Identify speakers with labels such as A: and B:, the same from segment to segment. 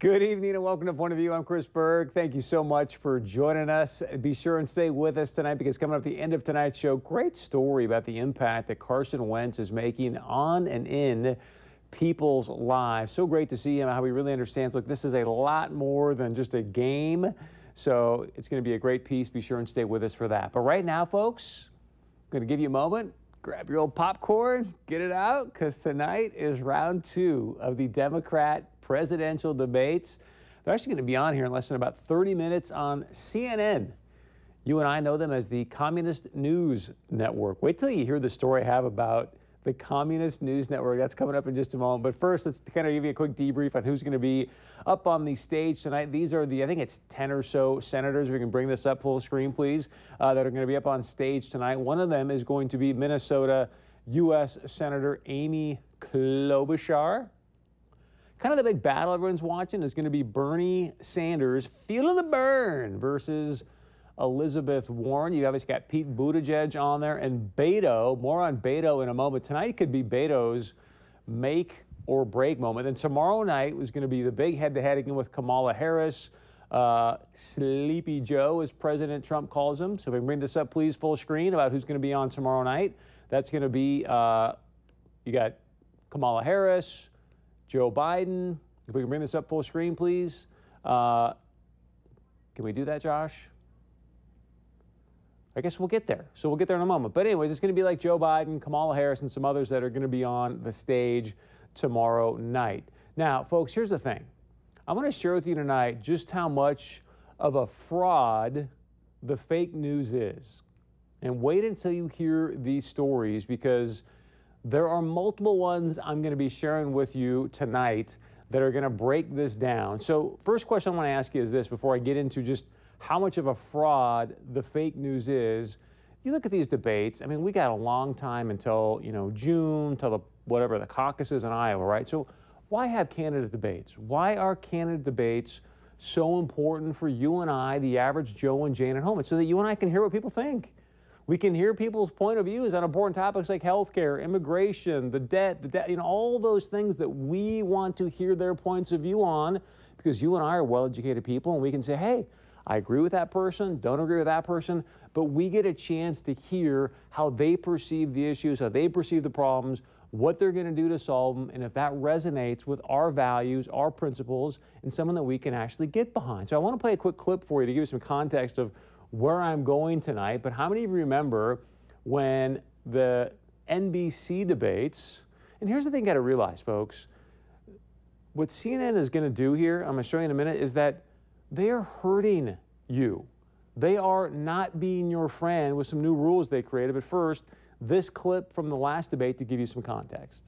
A: Good evening and welcome to Point of View. I'm Chris Berg. Thank you so much for joining us. Be sure and stay with us tonight because coming up at the end of tonight's show, great story about the impact that Carson Wentz is making on and in people's lives. So great to see him, how he really understands. Look, this is a lot more than just a game. So it's going to be a great piece. Be sure and stay with us for that. But right now, folks, I'm going to give you a moment. Grab your old popcorn, get it out, because tonight is round two of the Democrat presidential debates. They're actually going to be on here in less than about 30 minutes on CNN. You and I know them as the Communist News Network. Wait till you hear the story I have about the Communist News Network. That's coming up in just a moment. But first, let's kind of give you a quick debrief on who's going to be up on the stage tonight. These are the, I think it's 10 or so senators. We can bring this up full screen, please, uh, that are going to be up on stage tonight. One of them is going to be Minnesota U.S. Senator Amy Klobuchar. Kind of the big battle everyone's watching is going to be Bernie Sanders, feeling the burn versus Elizabeth Warren. You obviously got Pete Buttigieg on there and Beto. More on Beto in a moment. Tonight could be Beto's make or break moment. And tomorrow night was going to be the big head to head again with Kamala Harris. Uh, Sleepy Joe, as President Trump calls him. So if we bring this up, please, full screen about who's going to be on tomorrow night. That's going to be, uh, you got Kamala Harris, Joe Biden. If we can bring this up full screen, please. Uh, can we do that, Josh? I guess we'll get there. So we'll get there in a moment. But anyways, it's going to be like Joe Biden, Kamala Harris, and some others that are going to be on the stage tomorrow night. Now, folks, here's the thing. I want to share with you tonight just how much of a fraud the fake news is. And wait until you hear these stories because there are multiple ones I'm going to be sharing with you tonight that are going to break this down. So, first question I want to ask you is this before I get into just how much of a fraud the fake news is. You look at these debates, I mean, we got a long time until, you know, June, till the whatever the caucuses in Iowa, right? So, why have candidate debates? Why are candidate debates so important for you and I, the average Joe and Jane at home? It's so that you and I can hear what people think. We can hear people's point of views on important topics like healthcare, immigration, the debt, the debt, you know, all those things that we want to hear their points of view on because you and I are well educated people and we can say, hey, I agree with that person, don't agree with that person, but we get a chance to hear how they perceive the issues, how they perceive the problems, what they're going to do to solve them, and if that resonates with our values, our principles, and someone that we can actually get behind. So I want to play a quick clip for you to give you some context of where I'm going tonight, but how many of you remember when the NBC debates? And here's the thing you got to realize, folks. What CNN is going to do here, I'm going to show you in a minute, is that they are hurting you. They are not being your friend with some new rules they created. But first, this clip from the last debate to give you some context.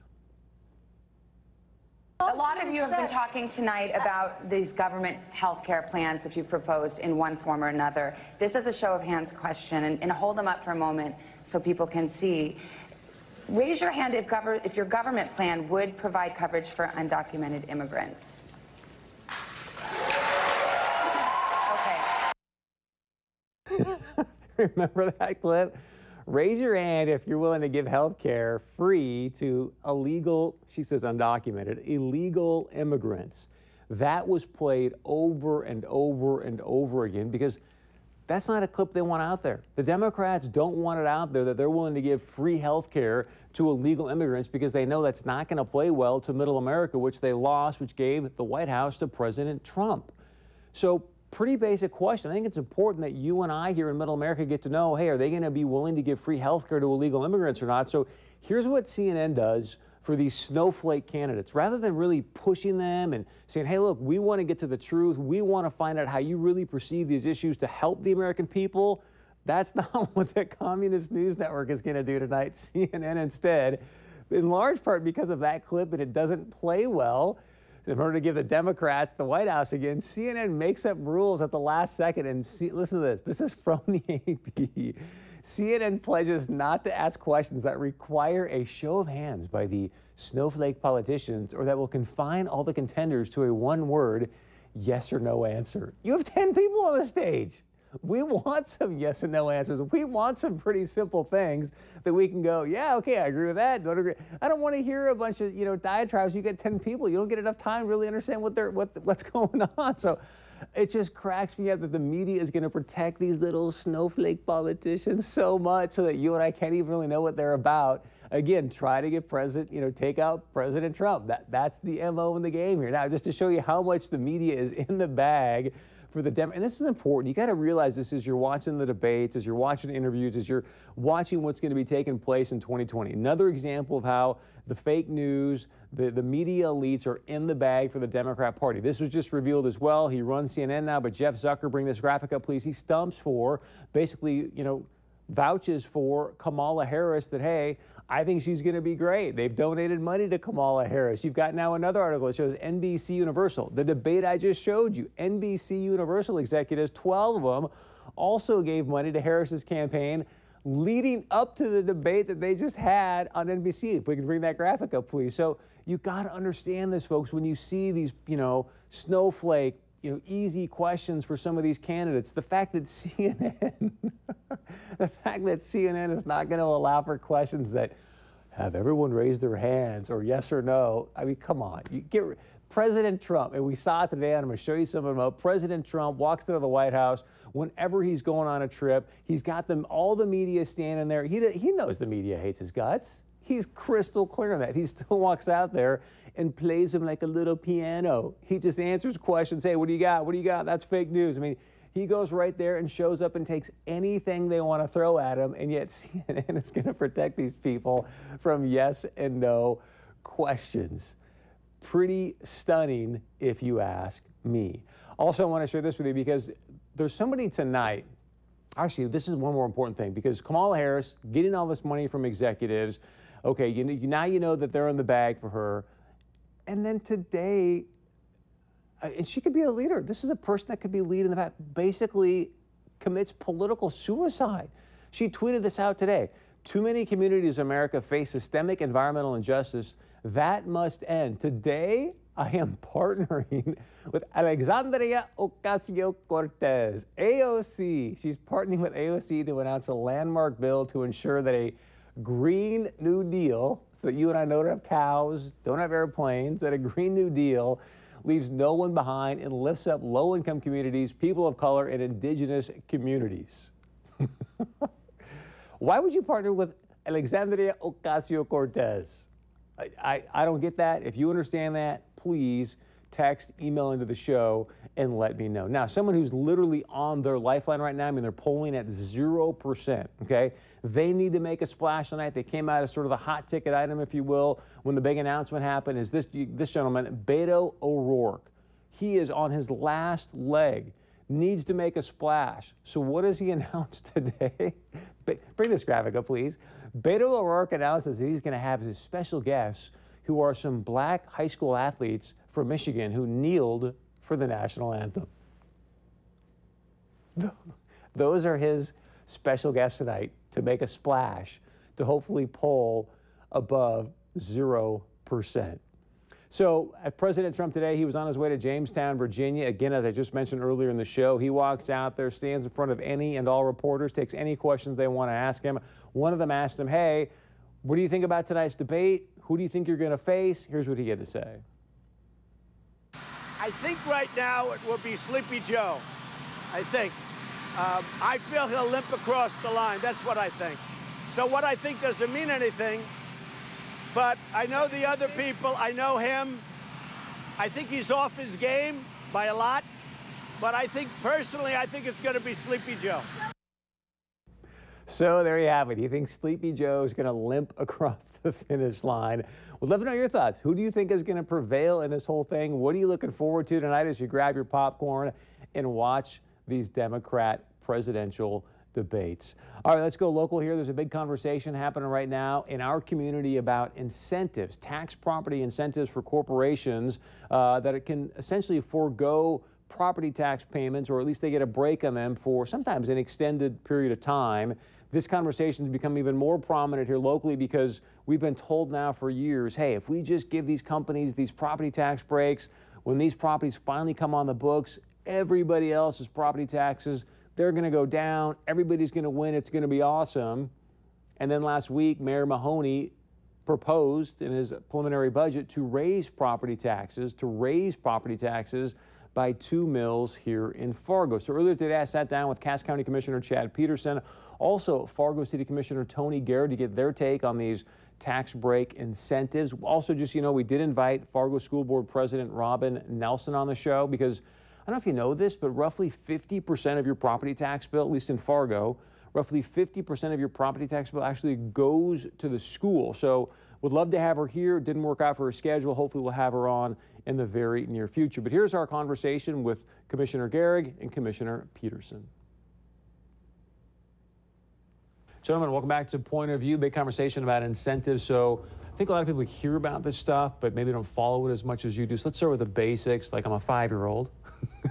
B: A lot of you have been talking tonight about these government health care plans that you've proposed in one form or another. This is a show of hands question, and, and hold them up for a moment so people can see. Raise your hand if, if your government plan would provide coverage for undocumented immigrants.
A: Remember that clip? Raise your hand if you're willing to give health care free to illegal, she says undocumented, illegal immigrants. That was played over and over and over again because that's not a clip they want out there. The Democrats don't want it out there that they're willing to give free health care to illegal immigrants because they know that's not going to play well to middle America, which they lost, which gave the White House to President Trump. So pretty basic question. I think it's important that you and I here in Middle America get to know, hey, are they going to be willing to give free health care to illegal immigrants or not? So here's what CNN does for these snowflake candidates. Rather than really pushing them and saying, hey, look, we want to get to the truth. We want to find out how you really perceive these issues to help the American people. That's not what the Communist News Network is going to do tonight. CNN instead, in large part because of that clip and it doesn't play well, in order to give the Democrats the White House again, CNN makes up rules at the last second. And see, listen to this. This is from the AP. CNN pledges not to ask questions that require a show of hands by the snowflake politicians or that will confine all the contenders to a one word yes or no answer. You have 10 people on the stage. We want some yes and no answers. We want some pretty simple things that we can go, yeah, okay, I agree with that. Don't agree. I don't want to hear a bunch of you know diatribes. You get ten people, you don't get enough time to really understand what they're what what's going on. So it just cracks me up that the media is going to protect these little snowflake politicians so much so that you and I can't even really know what they're about. Again, try to get president, you know, take out President Trump. That that's the MO in the game here. Now, just to show you how much the media is in the bag for the Dem. And this is important. You got to realize this as you're watching the debates, as you're watching interviews, as you're watching what's going to be taking place in 2020. Another example of how the fake news, the, the media elites are in the bag for the Democrat Party. This was just revealed as well. He runs CNN now, but Jeff Zucker, bring this graphic up, please. He stumps for basically, you know, vouches for Kamala Harris that, hey, I think she's going to be great. They've donated money to Kamala Harris. You've got now another article that shows NBC Universal. The debate I just showed you, NBC Universal executives, 12 of them, also gave money to Harris's campaign leading up to the debate that they just had on NBC. If we can bring that graphic up, please. So you got to understand this, folks, when you see these, you know, snowflake, you know, easy questions for some of these candidates. The fact that CNN, the fact that CNN is not going to allow for questions that have everyone raise their hands or yes or no. I mean, come on. You get President Trump, and we saw it today, and I'm going to show you some of them. President Trump walks into the White House whenever he's going on a trip. He's got them, all the media standing there. He, he knows the media hates his guts. He's crystal clear on that. He still walks out there and plays him like a little piano. He just answers questions. Hey, what do you got? What do you got? That's fake news. I mean, he goes right there and shows up and takes anything they want to throw at him, and yet CNN is going to protect these people from yes and no questions. Pretty stunning, if you ask me. Also, I want to share this with you because there's somebody tonight. Actually, this is one more important thing because Kamala Harris getting all this money from executives. Okay, you, know, now you know that they're in the bag for her. And then today, uh, and she could be a leader. This is a person that could be leading the pack, basically commits political suicide. She tweeted this out today. Too many communities in America face systemic environmental injustice. That must end. Today, I am partnering with Alexandria Ocasio Cortez, AOC. She's partnering with AOC to announce a landmark bill to ensure that a Green New Deal, so that you and I don't have cows, don't have airplanes, that a Green New Deal leaves no one behind and lifts up low income communities, people of color, and indigenous communities. Why would you partner with Alexandria Ocasio Cortez? I, I, I, don't get that. If you understand that, please text, email into the show and let me know. Now, someone who's literally on their lifeline right now, I mean, they're polling at 0%, okay? They need to make a splash tonight. They came out as sort of the hot ticket item, if you will, when the big announcement happened. Is this, this gentleman, Beto O'Rourke? He is on his last leg, needs to make a splash. So, what does he announce today? Bring this graphic up, please. Beto O'Rourke announces that he's going to have his special guests, who are some black high school athletes from Michigan who kneeled for the national anthem. Those are his special guests tonight to make a splash to hopefully poll above 0%. So, at President Trump today, he was on his way to Jamestown, Virginia. Again, as I just mentioned earlier in the show, he walks out there, stands in front of any and all reporters, takes any questions they want to ask him. One of them asked him, Hey, what do you think about tonight's debate? Who do you think you're going to face? Here's what he had to say.
C: I think right now it will be Sleepy Joe. I think. Um, I feel he'll limp across the line. That's what I think. So what I think doesn't mean anything. But I know the other people. I know him. I think he's off his game by a lot. But I think personally, I think it's going to be Sleepy Joe.
A: So there you have it. You think Sleepy Joe is going to limp across the finish line. We'd love to know your thoughts. Who do you think is going to prevail in this whole thing? What are you looking forward to tonight as you grab your popcorn and watch these Democrat presidential debates. All right, let's go local here. There's a big conversation happening right now in our community about incentives, tax property incentives for corporations uh, that it can essentially forego property tax payments, or at least they get a break on them for sometimes an extended period of time. This conversation has become even more prominent here locally because we've been told now for years, hey, if we just give these companies these property tax breaks, when these properties finally come on the books, everybody else's property taxes they're going to go down. Everybody's going to win. It's going to be awesome. And then last week, Mayor Mahoney proposed in his preliminary budget to raise property taxes, to raise property taxes by two mills here in Fargo. So earlier today, I sat down with Cass County Commissioner Chad Peterson, also Fargo City Commissioner Tony Gehrig to get their take on these tax break incentives. Also, just you know, we did invite Fargo School Board President Robin Nelson on the show because I don't know if you know this, but roughly 50% of your property tax bill, at least in Fargo, roughly 50% of your property tax bill actually goes to the school. So would love to have her here. Didn't work out for her schedule. Hopefully we'll have her on in the very near future. But here's our conversation with Commissioner Gehrig and Commissioner Peterson. Gentlemen, welcome back to Point of View. Big conversation about incentives. So I think a lot of people hear about this stuff, but maybe don't follow it as much as you do. So let's start with the basics. Like I'm a five-year-old.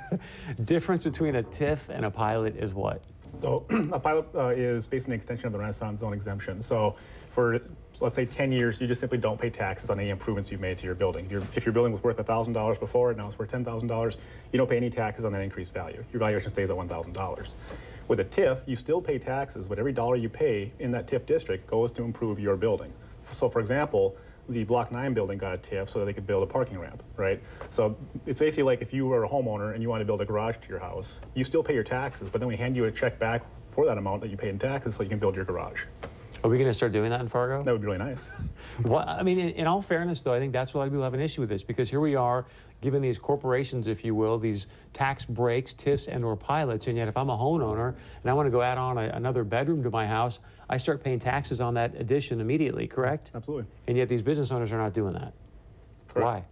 A: Difference between a TIF and a pilot is what?
D: So a pilot uh, is basically an extension of the Renaissance zone exemption. So for let's say 10 years, you just simply don't pay taxes on any improvements you've made to your building. If, your if your building was worth $1,000 before and now it's worth $10,000, you don't pay any taxes on that increased value. Your valuation stays at $1,000. With a TIF, you still pay taxes, but every dollar you pay in that TIF district goes to improve your building. So for example, the Block 9 building got a TIF so that they could build a parking ramp, right? So it's basically like if you were a homeowner and you want to build a garage to your house, you still pay your taxes, but then we hand you a check back for that amount that you paid in taxes so you can build your garage.
A: Are we going to start doing that in Fargo?
D: That would be really nice.
A: Well, I mean, in, in, all fairness, though, I think that's why a lot of people have an issue with this because here we are, given these corporations, if you will, these tax breaks, TIFs, and/or pilots, and yet if I'm a homeowner and I want to go add on a, another bedroom to my house, I start paying taxes on that addition immediately. Correct?
D: Absolutely.
A: And yet these business owners are not doing that. Correct. Why?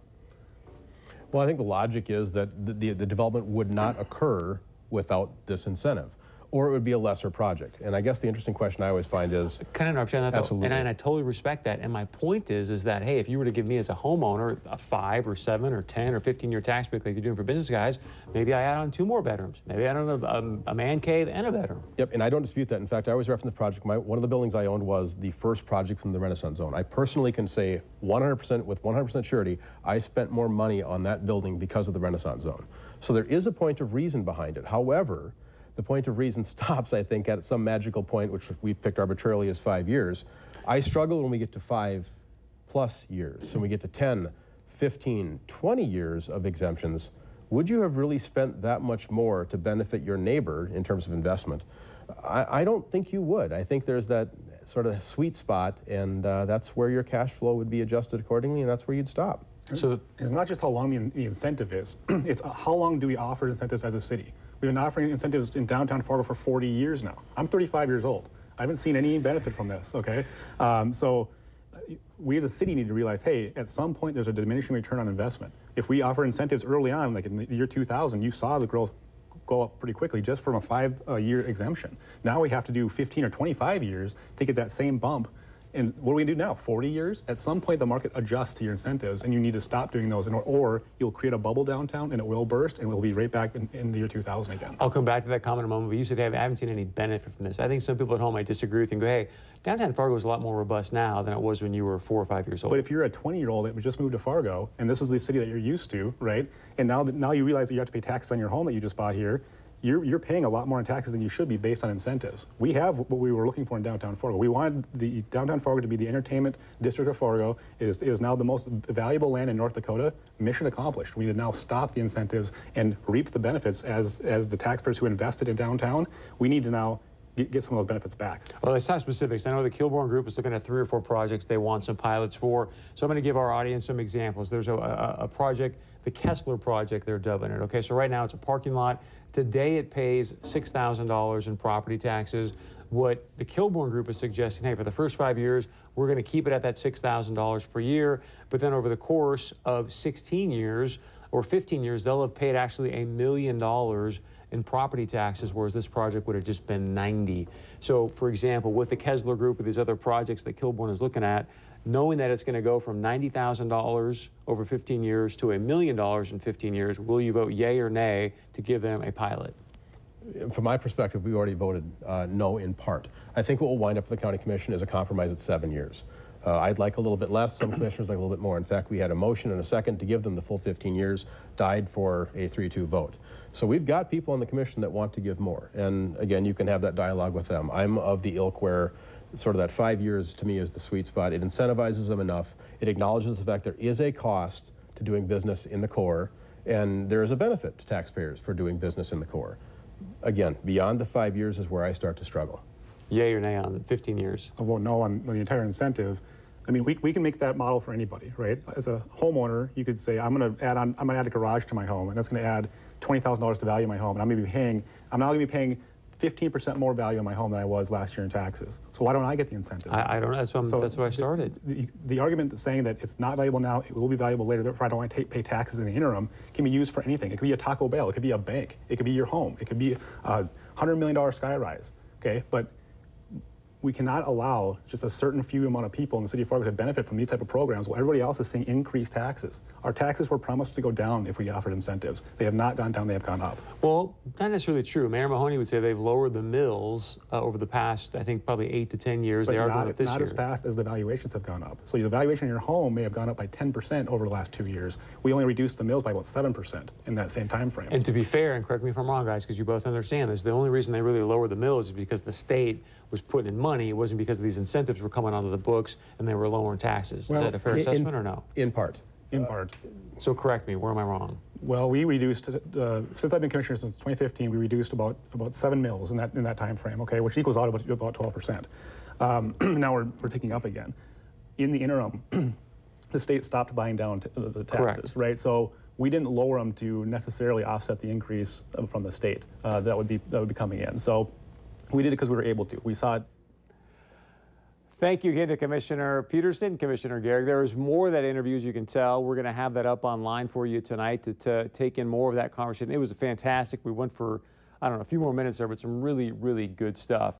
E: Well, I think the logic is that the, the, the development would not occur without this incentive or it would be a lesser project. And I guess the interesting question I always find is
A: kind of interrupt you on that though,
E: absolutely.
A: And, I, and I totally respect that. And my point is, is that hey, if you were to give me as a homeowner a five or seven or ten or fifteen year tax break like you're doing for business guys, maybe I add on two more bedrooms. Maybe I add on a, a, a man cave and a bedroom.
E: Yep, and I don't dispute that. In fact, I always reference the project. My, one of the buildings I owned was the first project from the Renaissance Zone. I personally can say 100% with 100% surety, I spent more money on that building because of the Renaissance Zone. So there is a point of reason behind it. However, the point of reason stops, I think, at some magical point, which we've picked arbitrarily as five years. I struggle when we get to five plus years. So when we get to 10, 15, 20 years of exemptions, would you have really spent that much more to benefit your neighbor in terms of investment? I, I don't think you would. I think there's that sort of sweet spot, and uh, that's where your cash flow would be adjusted accordingly, and that's where you'd stop.
D: So it's not just how long the, the incentive is, it's how long do we offer incentives as a city? We've been offering incentives in downtown Fargo for 40 years now. I'm 35 years old. I haven't seen any benefit from this, okay? Um, so we as a city need to realize, hey, at some point there's a diminishing return on investment. If we offer incentives early on, like in the year 2000, you saw the growth go up pretty quickly just from a five-year exemption. Now we have to do 15 or 25 years to get that same bump and what do we do now? 40 years? At some point, the market adjusts to your incentives, and you need to stop doing those, or, or you'll create a bubble downtown, and it will burst, and we'll be right back in, in the year 2000 again.
A: I'll come back to that comment in a moment, but you said, hey, I haven't seen any benefit from this. I think some people at home might disagree with you and go, hey, downtown Fargo is a lot more robust now than it was when you were four or five years old.
D: But if you're a 20-year-old that just moved to Fargo, and this is the city that you're used to, right, and now, now you realize that you have to pay taxes on your home that you just bought here, you're, you're paying a lot more in taxes than you should be based on incentives. We have what we were looking for in downtown Fargo. We wanted the downtown Fargo to be the entertainment district of Fargo. It is, it is now the most valuable land in North Dakota. Mission accomplished. We need to now stop the incentives and reap the benefits as, as the taxpayers who invested in downtown. We need to now Get, get, some of those benefits back.
A: Well, it's not specifics. I know the Kilbourne Group is looking at three or four projects they want some pilots for. So I'm going to give our audience some examples. There's a, a, a project, the Kessler project, they're dubbing it. Okay, so right now it's a parking lot Today it pays $6,000 in property taxes. What the Kilbourne Group is suggesting, hey, for the first five years, we're going to keep it at that $6,000 per year. But then over the course of 16 years or 15 years, they'll have paid actually a million dollars in property taxes, whereas this project would have just been 90. So, for example, with the Kessler Group or these other projects that Kilbourne is looking at, knowing that it's going to go from $90,000 over 15 years to a million dollars in 15 years, will you vote yay or nay to give them a pilot?
E: From my perspective, we already voted uh, no in part. I think what will wind up with the county commission is a compromise at seven years. Uh, I'd like a little bit less. Some commissioners like a little bit more. In fact, we had a motion and a second to give them the full 15 years, died for a 3-2 vote. So we've got people on the commission that want to give more. And again, you can have that dialogue with them. I'm of the ilk where sort of that five years to me is the sweet spot. It incentivizes them enough. It acknowledges the fact there is a cost to doing business in the core, and there is a benefit to taxpayers for doing business in the core. Again, beyond the five years is where I start to struggle.
A: Yay or nay on 15 years?
D: I won't know on the entire incentive. I mean, we, we can make that model for anybody, right? As a homeowner, you could say, I'm going to add on, I'm going to add a garage to my home, and that's going to add $20,000 to the value of my home, and I'm going to be paying, I'm now going to be paying 15% more value on my home than I was last year in taxes. So why don't I get the incentive?
A: I, I don't know. That's, what I'm-
D: So
A: that's where I started.
D: The, the argument saying that it's not valuable now, it will be valuable later, therefore I don't want to pay taxes in the interim, can be used for anything. It could be a Taco Bell, it could be a bank, it could be your home, it could be a $100 million sky rise, okay? But we cannot allow just a certain few amount of people in the city of Fargo to benefit from these type of programs while everybody else is seeing increased taxes. Our taxes were promised to go down if we offered incentives. They have not gone down, they have gone up.
A: Well, not necessarily true. Mayor Mahoney would say they've lowered the mills uh, over the past, I think, probably eight to 10 years.
D: But
A: they are
D: not,
A: going up this
D: not
A: year.
D: as fast as the valuations have gone up. So the valuation of your home may have gone up by 10% over the last two years. We only reduced the mills by about 7% in that same time frame.
A: And to be fair, and correct me if I'm wrong, guys, because you both understand this, the only reason they really lowered the mills is because the state was putting in money. It wasn't because of these incentives were coming onto the books and they were lowering taxes.
D: Well,
A: is that a fair
E: In-
A: assessment or no?
E: In part.
D: in part.
A: So correct me. Where am I wrong?
D: Well, we reduced uh, since I've been commissioner since 2015. We reduced about about seven mills in that in that time frame. Okay, which equals out about about 12 percent. Um, now we're we're ticking up again. In the interim, the state stopped buying down t- the taxes,
A: Correct.
D: right? So we didn't lower them to necessarily offset the increase uh, from the state uh, that would be that would be coming in. So we did it because we were able to. We saw it
A: Thank you again to Commissioner Peterson, Commissioner Gehrig. There is more that interview, as you can tell. We're going to have that up online for you tonight to, to take in more of that conversation. It was a fantastic. We went for, I don't know, a few more minutes there, but some really, really good stuff.